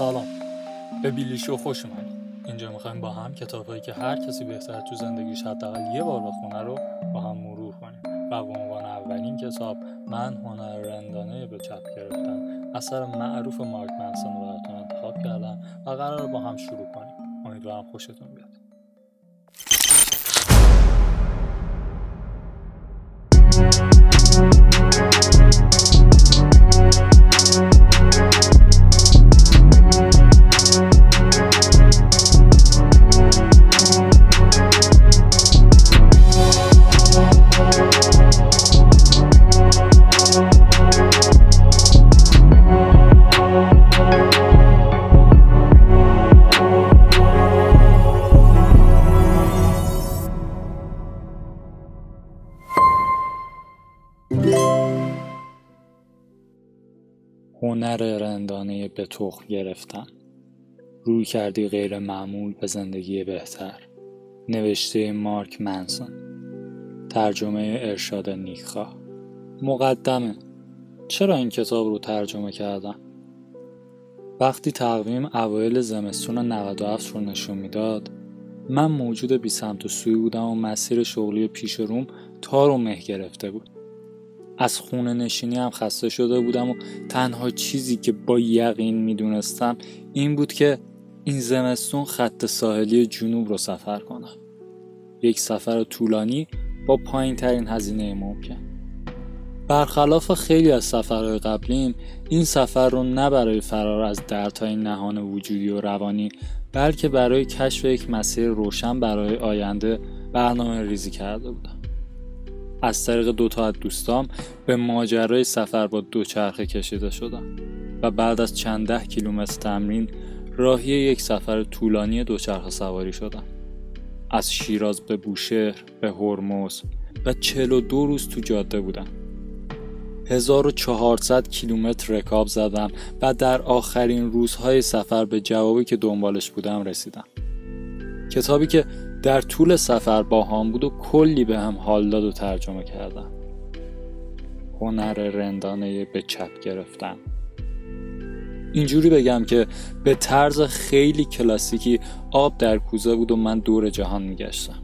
سلام. به بیلیشو خوش اومدید اینجا می‌خوایم با هم کتابهایی که هر کسی بهتر تو زندگیش حداقل یه بار بخونه رو با هم مرور کنیم. و به عنوان اولین کتاب من هنر رندانه به چپ گرفتم اثر معروف مارک منسون رو براتون انتخاب کردم و قرار با هم شروع کنیم. امیدوارم خوشتون بیاد. رندانه به تخم گرفتن. روی کردی غیر معمول به زندگی بهتر. نوشته مارک منسون. ترجمه ارشاد نیکخواه مقدمه. چرا این کتاب رو ترجمه کردم؟ وقتی تقویم اوایل زمستون 97 رو نشون می‌داد من موجود بی سمت و سوی بودم و مسیر شغلی پیش روم تار و مه گرفته بود. از خونه نشینی هم خسته شده بودم و تنها چیزی که با یقین می‌دونستم این بود که این زمستون خط ساحلی جنوب رو سفر کنم یک سفر طولانی با پایین ترین هزینه ممکن. برخلاف خیلی از سفرهای قبلیم این سفر رو نه برای فرار از دردهای نهان وجودی و روانی بلکه برای کشف یک مسیر روشن برای آینده برنامه ریزی کرده بودم. از طریق دوتا از دوستام به ماجرای سفر با دوچرخه کشیده شدم و بعد از چند ده کیلومتر تمرین راهی یک سفر طولانی دوچرخه سواری شدم. از شیراز به بوشهر به هرمز و 42 روز تو جاده بودم. 1400 کیلومتر رکاب زدم و در آخرین روزهای سفر به جوابی که دنبالش بودم رسیدم. کتابی که در طول سفر با هم بود و کلی به هم حال داد و ترجمه کردم هنر رندانه به چپ گرفتم اینجوری بگم که به طرز خیلی کلاسیکی آب در کوزه بود و من دور جهان میگشتم.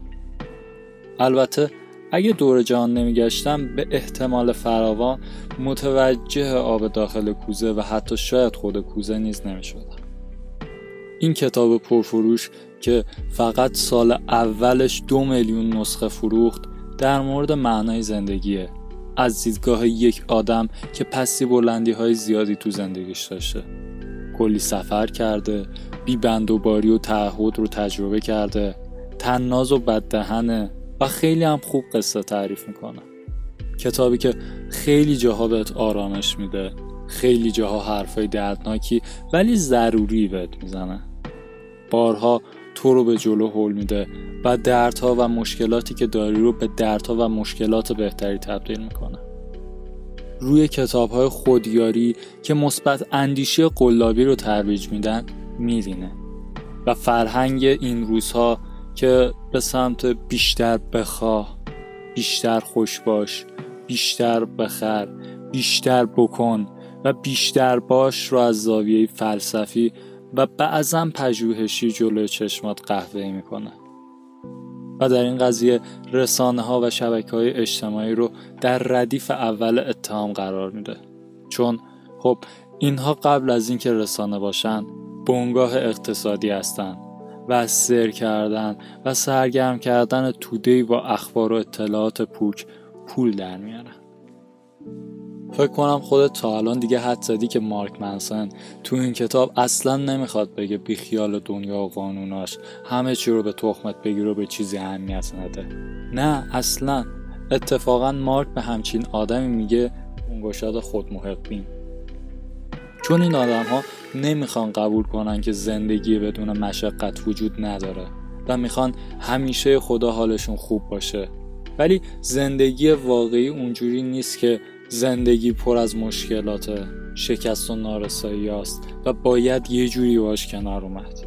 البته اگه دور جهان نمیگشتم به احتمال فراوان متوجه آب داخل کوزه و حتی شاید خود کوزه نیز نمی‌شدم. این کتاب پرفروش که فقط سال اولش دو میلیون نسخه فروخت در مورد معنای زندگیه. از دیدگاه یک آدم که پسی بلندی های زیادی تو زندگیش داشته. کلی سفر کرده بی بند و باری و تعهد رو تجربه کرده تناز و بددهنه و خیلی هم خوب قصه تعریف می‌کنه. کتابی که خیلی جاها بهت آرامش میده خیلی جاها حرفای دردناکی ولی ضروری بهت می‌زنه. بارها تو رو به جلو هل میده و دردها و مشکلاتی که داری رو به دردها و مشکلات بهتری تبدیل می‌کنه. روی کتاب های خودیاری که مثبت اندیشی قلابی رو ترویج میدن میرینه و فرهنگ این روزها که به سمت بیشتر بخواه بیشتر خوش باش بیشتر بخر بیشتر بکن و بیشتر باش رو از زاویه فلسفی و بعضا پژوهشی جلوی چشمات قهوه می‌کنه. و در این قضیه رسانه ها و شبکه های اجتماعی رو در ردیف اول اتهام قرار میده. چون خب اینها قبل از اینکه رسانه باشن بنگاه اقتصادی هستند و سر کردن و سرگرم کردن تودهی با اخبار و اطلاعات پوک پول در میارن. فکر کنم خودت تا الان دیگه حد زدی که مارک منسن تو این کتاب اصلا نمی‌خواد بگه بی خیال دنیا و قانوناش. همه چی رو به تخمت بگیر و به چیزی اهمیت نده. نه اصلا. اتفاقا مارک به همچین آدمی میگه انگشاد خود محقین. چون این آدم ها نمی‌خوان قبول کنن که زندگی بدون مشقت وجود نداره و می‌خوان همیشه خدا حالشون خوب باشه. ولی زندگی واقعی اونجوری نیست که زندگی پر از مشکلات شکست و نارسایی است و باید یه جوری باش کنار اومد.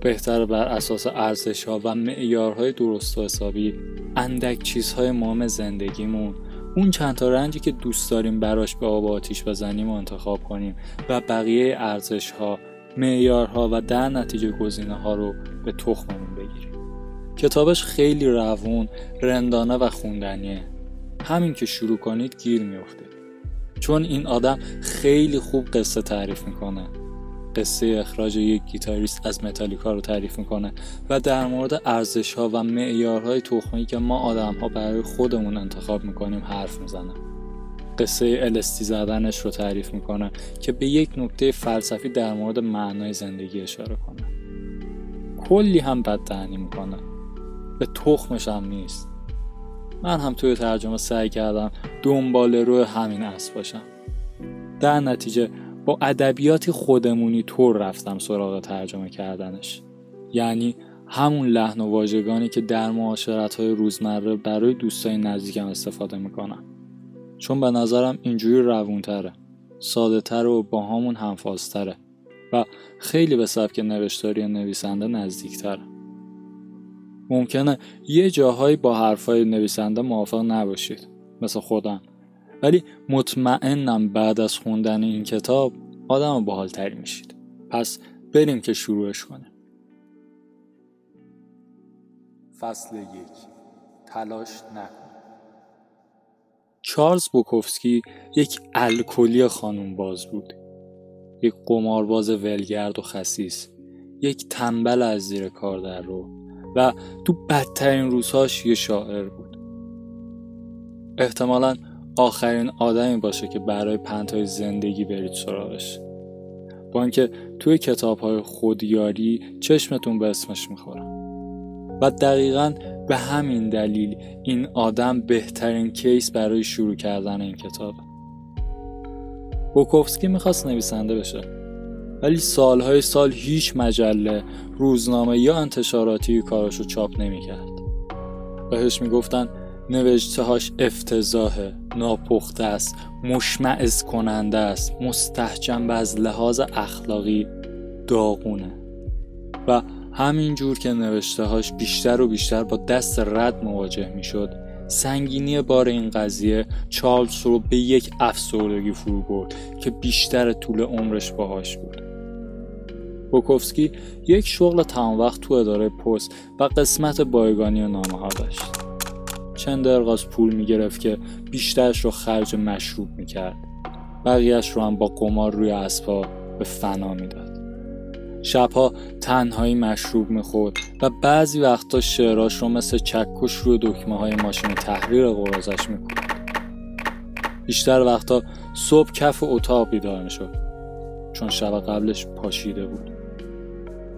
بهتر بر اساس ارزش ها و معیارهای درست و حسابی اندک چیزهای مهم زندگیمون اون چند تا رنجی که دوست داریم براش به آب آتیش بزنیم و انتخاب کنیم و بقیه ارزش ها معیارها و در نتیجه گزینه ها رو به تخممون بگیریم. کتابش خیلی روون رندانه و خوندنیه. همین که شروع کنید گیر میافتید چون این آدم خیلی خوب قصه تعریف می‌کنه. قصه اخراج یک گیتاریست از متالیکا رو تعریف می‌کنه و در مورد ارزش ها و معیارهای تخمی که ما آدم ها برای خودمون انتخاب می‌کنیم حرف می‌زنه. قصه الستی زدنش رو تعریف می‌کنه که به یک نکته فلسفی در مورد معنای زندگی اشاره کنه. کلی هم بددهنی می‌کنه. به تخمش هم نیست. من هم توی ترجمه سعی کردم دنبال رو همین اصل باشم. در نتیجه با ادبیاتی خودمونی طور رفتم سراغ ترجمه کردنش. یعنی همون لحن و واژگانی که در معاشرت های روزمره برای دوستای نزدیکم استفاده می‌کنم. چون به نظرم اینجوری روونتره ساده تر و با همون همفازتره و خیلی به سبک نوشتاری نویسنده نزدیکتره. ممکنه یه جاهایی با حرفای نویسنده موافق نباشید مثل خودم. ولی مطمئنم بعد از خوندن این کتاب آدم باحالتری میشید. پس بریم که شروعش کنیم. فصل یک. تلاش نکن. چارلز بوکوفسکی یک الکلی خانوم باز بود. یک قمارباز ولگرد و خسیس. یک تنبل از زیر کار در رو. و تو بدترین روزهاش یه شاعر بود. احتمالا آخرین آدمی باشه که برای پنتهای زندگی برید سراغش. با اینکه توی کتاب های خودیاری چشمتون به اسمش می‌خورم و دقیقا به همین دلیل این آدم بهترین کیس برای شروع کردن این کتاب بوکوفسکی می‌خواست نویسنده بشه. ولی سالهای سال هیچ مجله روزنامه یا انتشاراتی کاراشو چاپ نمی‌کرد. بهش می‌گفتن نوشتهاش افتضاحه ناپخته است مشمعز کننده است مستحجم و از لحاظ اخلاقی داغونه. و همینجور که نوشتهاش بیشتر و بیشتر با دست رد مواجه می‌شد سنگینی بار این قضیه چارلز رو به یک افسردگی فرو برد که بیشتر طول عمرش باهاش بود. بوکوفسکی یک شغل تمام وقت تو اداره پست و قسمت بایگانی نامه ها داشت. چند درغاز پول می‌گرفت که بیشترش رو خرج مشروب می‌کرد. بقیهش رو هم با قمار روی اسبا به فنا می‌داد. شبها تنهایی مشروب می‌خورد و بعضی وقتا شعراش رو مثل چکش روی دکمه های ماشین تحریر قرازش می‌کرد. بیشتر وقتا صبح کف اتاق بیدار می‌شد. چون شب قبلش پاشیده بود.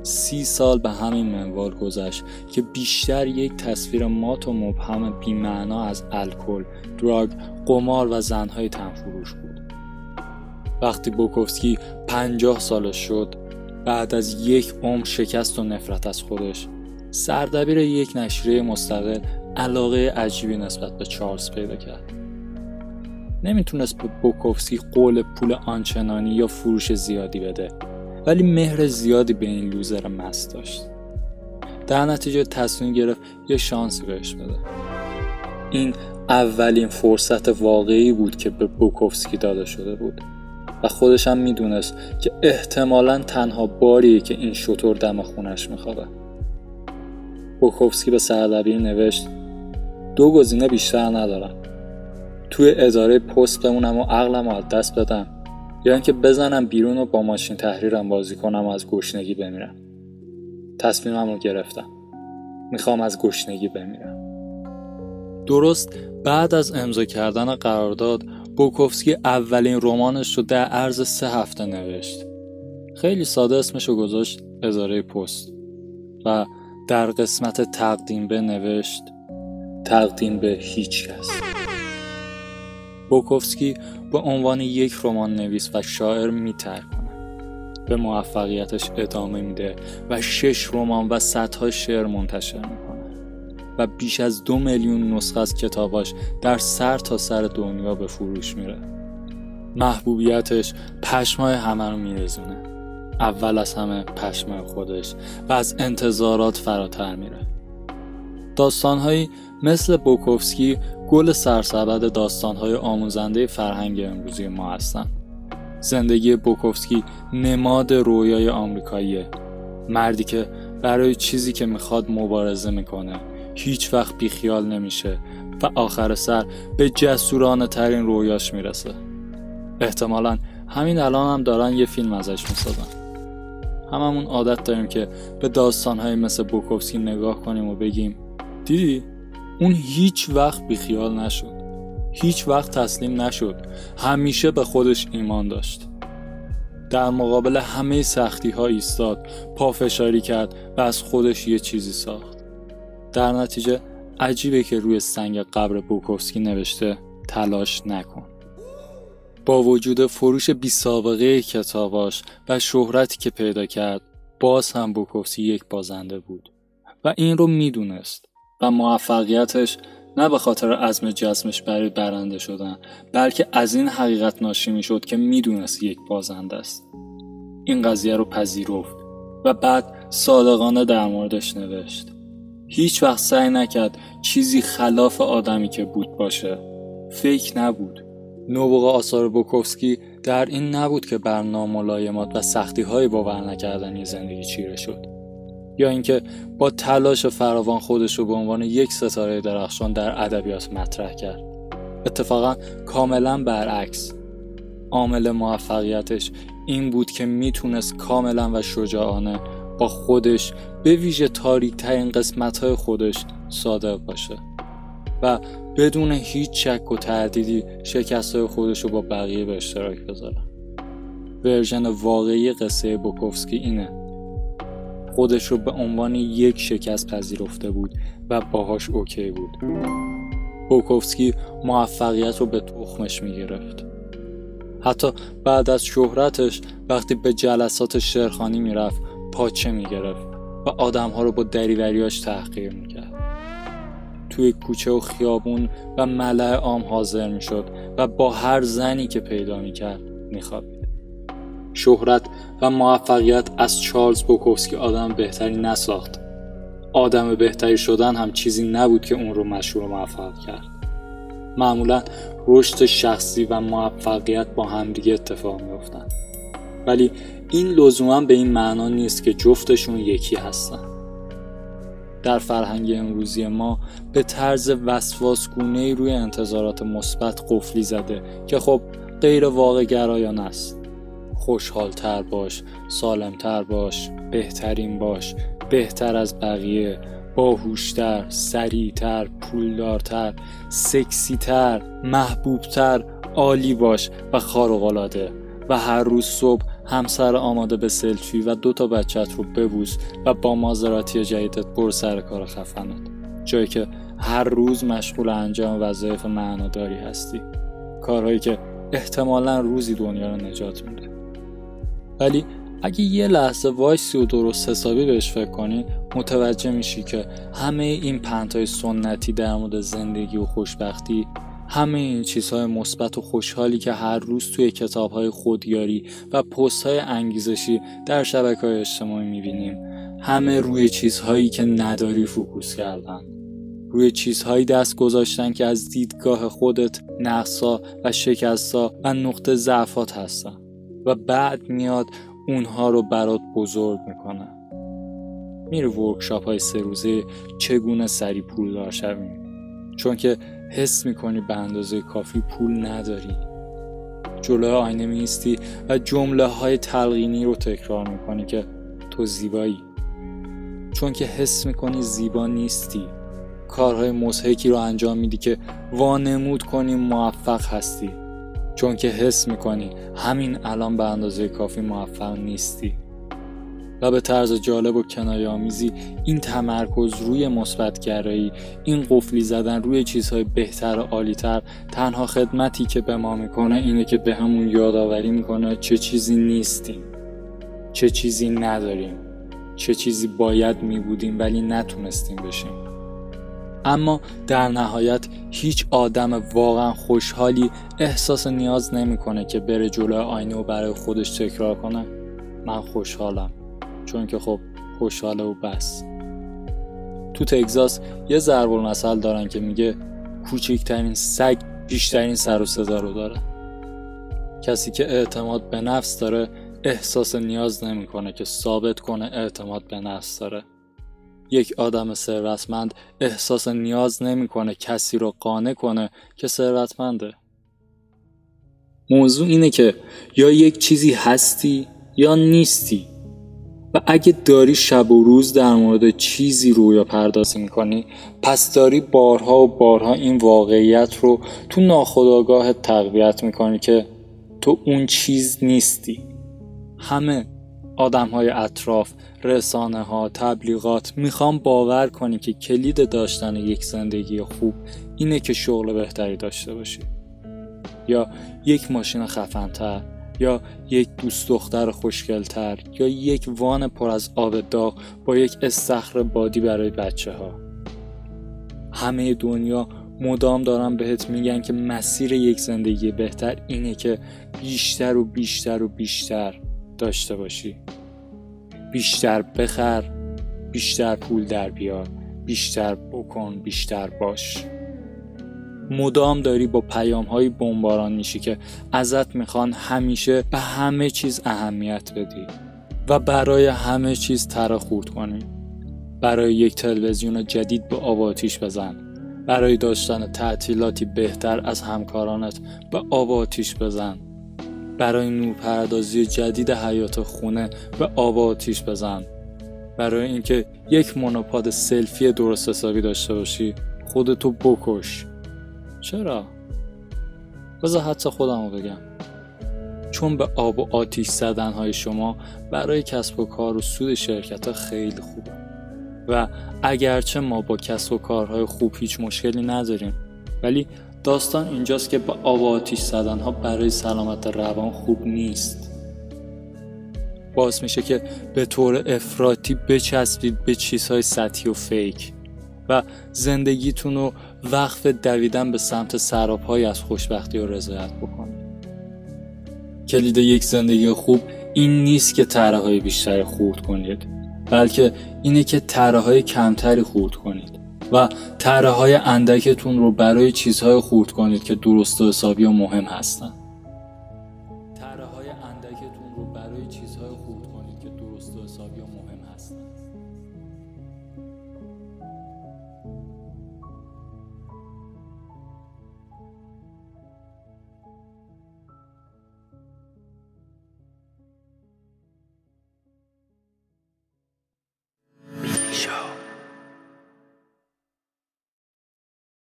سی سال به همین منوال گذشت که بیشتر یک تصویر مات و مبهم بیمعنا از الکل، دراگ، قمار و زنهای تنفروش بود. وقتی بوکوفسکی پنجاه سالش شد بعد از یک عمر شکست و نفرت از خودش سردبیر یک نشریه مستقل علاقه عجیبی نسبت به چارلز پیدا کرد نمی‌تونست به بوکوفسکی قول پول آنچنانی یا فروش زیادی بده ولی مهر زیادی به این لوزر مست داشت. در نتیجه تصمیم گرفت یه شانسی بهش بده. این اولین فرصت واقعی بود که به بوکوفسکی داده شده بود و خودش هم می‌دونست که احتمالا تنها باریه که این شطور دم خونش میخوابه. بوکوفسکی به سردبیر نوشت دو گزینه بیشتر ندارم. توی اداره پست بمونم و عقلم از دست بدم. یا اینکه بزنم بیرون و با ماشین تحریرم بازی کنم و از گشنگی بمیرم. تصمیمم رو گرفتم. می‌خوام از گشنگی بمیرم. درست بعد از امضا کردن قرارداد بوکوفسکی اولین رمانش رو در عرض سه هفته نوشت. خیلی ساده اسمش رو گذاشت اداره پست. و در قسمت تقدیم به نوشت تقدیم به هیچ کس. بوکوفسکی به عنوان یک رمان نویس و شاعر میترکونه به موفقیتش ادامه میده و شش رمان و صدها شعر منتشر می‌کنه و بیش از دو میلیون نسخه از کتاباش در سر تا سر دنیا به فروش میره. محبوبیتش پشمای همه رو میرزونه اول از همه پشمای خودش و از انتظارات فراتر میره. داستانهایی مثل بوکوفسکی گل سرسبد داستانهای آموزنده فرهنگ امروزی ما هستند زندگی بوکوفسکی نماد رویای آمریکاییه. مردی که برای چیزی که می‌خواد مبارزه می‌کنه. هیچ وقت بیخیال نمیشه و آخر سر به جسورانه ترین رویاش می‌رسه. احتمالا همین الان هم دارن یه فیلم ازش می‌سازن. هممون عادت داریم که به داستانهایی مثل بوکوفسکی نگاه کنیم و بگیم دیدی؟ اون هیچ وقت بیخیال نشد. هیچ وقت تسلیم نشد. همیشه به خودش ایمان داشت. در مقابل همه سختی ها ایستاد پافشاری کرد و از خودش یه چیزی ساخت. در نتیجه عجیبه که روی سنگ قبر بوکوفسکی نوشته تلاش نکن. با وجود فروش بی سابقه کتاباش و شهرتی که پیدا کرد باز هم بوکوفسکی یک بازنده بود. و این رو می‌دونست. و موفقیتش نه به خاطر عزم جسمش برای برنده شدن بلکه از این حقیقت ناشی می‌شد که می‌دونست یک بازنده است. این قضیه رو پذیرفت و بعد صادقانه در موردش نوشت. هیچ وقت سعی نکرد چیزی خلاف آدمی که بود باشه. فکر نبود. نوبوغ آثار بوکوفسکی در این نبود که بر ناملایمات و سختی های باور نکردنی زندگی چیره شد. یا اینکه با تلاش فراوان خودش رو به عنوان یک ستاره درخشان در ادبیات مطرح کرد. اتفاقا کاملا برعکس. عامل موفقیتش این بود که می‌تونست کاملا و شجاعانه با خودش به ویژه تاریک ترین قسمت های خودش صادق باشه و بدون هیچ شک و تردیدی شکست های خودش رو با بقیه به اشتراک بذاره. version واقعی قصه بوکوفسکی اینه. خودش رو به عنوان یک شکست پذیرفته بود و باهاش okay بود. بوکوفسکی موفقیت رو به تخمش می‌گرفت. حتی بعد از شهرتش وقتی به جلسات شعرخوانی می‌رفت پاچه می‌گرفت و آدمها رو با دریوریاش تحقیر می‌کرد. توی کوچه و خیابون و ملاء عام حاضر می‌شد و با هر زنی که پیدا می‌کرد میخوابید. شهرت و موفقیت از چارلز بوکوفسکی آدم بهتری نساخت. آدم بهتری شدن هم چیزی نبود که اون رو مشهور و موفق کرد. معمولا رشد شخصی و موفقیت با همدیگه اتفاق میافتند ولی این لزوما به این معنا نیست که جفتشون یکی هستن. در فرهنگ امروزی ما به طرز وسواسگونه روی انتظارات مثبت قفلی زده که خب غیر واقع گرایان است. خوشحالتر باش سالمتر باش بهترین باش بهتر از بقیه باهوشتر سریعتر پولدارتر سکسیتر محبوبتر عالی باش و خارق‌العاده. و هر روز صبح همسر آماده به سلفی و دو تا بچت رو ببوس و با مازراتی جدیدت بر سر کار خفنت جایی که هر روز مشغول انجام وظایف معناداری هستی. کارهایی که احتمالا روزی دنیا رو نجات میده. ولی اگه یه لحظه وایسی و درست حسابی بهش فکر کنی متوجه میشی که همه این پنتای سنتی در مورد زندگی و خوشبختی همه این چیزهای مثبت و خوشحالی که هر روز توی کتابهای خودیاری و پستهای انگیزشی در شبکه های اجتماعی می‌بینیم. همه روی چیزهایی که نداری focus کردن. روی چیزهایی دست گذاشتن که از دیدگاه خودت نقصا و شکستا و نقطه ضعفات هستن. و بعد میاد اونها رو برات بزرگ می‌کنه. میره workshop های سه روزه چگونه سریع پول دار شویم چون که حس می‌کنی به اندازه کافی پول نداری. جلوی آینه میستی و جمله های تلقینی رو تکرار می‌کنی که تو زیبایی. چون که حس می‌کنی زیبا نیستی. کارهای مزهکی رو انجام میدی که وانمود کنی موفق هستی. چون که حس می‌کنی همین الان به اندازه کافی موفق نیستی. و به طرز جالب و کنایه آمیزی این تمرکز روی مثبتگرایی این قفلی زدن روی چیزهای بهتر و عالیتر تنها خدمتی که به ما می‌کنه اینه که به همون یادآوری می‌کنه چه چیزی نیستیم چه چیزی نداریم چه چیزی باید میبودیم ولی نتونستیم بشیم. اما در نهایت هیچ آدم واقعا خوشحالی احساس نیاز نمی‌کنه که بره جلو آینه و برای خودش تکرار کنه. من خوشحالم چون که خب خوشحاله و بس. تو تگزاس یه ضرب المثل دارن که میگه کوچکترین سگ بیشترین سر و صدا رو داره. کسی که اعتماد به نفس داره احساس نیاز نمی‌کنه که ثابت کنه اعتماد به نفس داره. یک آدم ثروتمند احساس نیاز نمی‌کنه کسی رو قانع کنه که ثروتمنده. موضوع اینه که یا یک چیزی هستی یا نیستی. و اگه داری شب و روز در مورد چیزی رویا پردازی می‌کنی پس داری بارها و بارها این واقعیت رو تو ناخداگاه تقویت می‌کنی که تو اون چیز نیستی. همه آدم های اطراف رسانه ها تبلیغات می‌خوام باور کنی که کلید داشتن یک زندگی خوب اینه که شغل بهتری داشته باشی. یا یک ماشین خفنتر یا یک دوست دختر خوشگلتر یا یک وان پر از آب داغ با یک استخر بادی برای بچه ها همه دنیا مدام دارن بهت میگن که مسیر یک زندگی بهتر اینه که بیشتر و بیشتر و بیشتر. داشته باشی. بیشتر بخر بیشتر پول در بیار بیشتر بکن بیشتر باش. مدام داری با پیام های بمباران میشی که ازت می‌خوان همیشه به همه چیز اهمیت بدی و برای همه چیز تر خورد کنی. برای یک تلویزیون جدید به آب آتیش بزن. برای داشتن تعطیلاتی بهتر از همکارانت به آب آتیش بزن. برای نورپردازی جدید حیات خونه به آب آتیش بزن. برای اینکه یک مونوپاد سلفی درست حسابی داشته باشی خودتو بکش. چرا؟ بذار حدس خودم رو بگم. چون به آب و آتیش زدن های شما برای کسب و کار و سود شرکت ها خیلی خوبه. و اگرچه ما با کسب و کارهای خوب هیچ مشکلی نداریم ولی داستان اینجاست که به آب و آتیش زدن ها برای سلامت روان خوب نیست. باعث میشه که به طور افراطی بچسبید به چیزهای سطحی و فیک و زندگیتون رو وقف دویدن به سمت سرابهایی از خوشبختی و رضایت بکنید کلید یک زندگی خوب این نیست که تره های بیشتری خورد کنید بلکه اینه که تره های کمتری خورد کنید. و تره های اندکتون رو برای چیزهای خورد کنید که درست و حسابی و مهم هستن.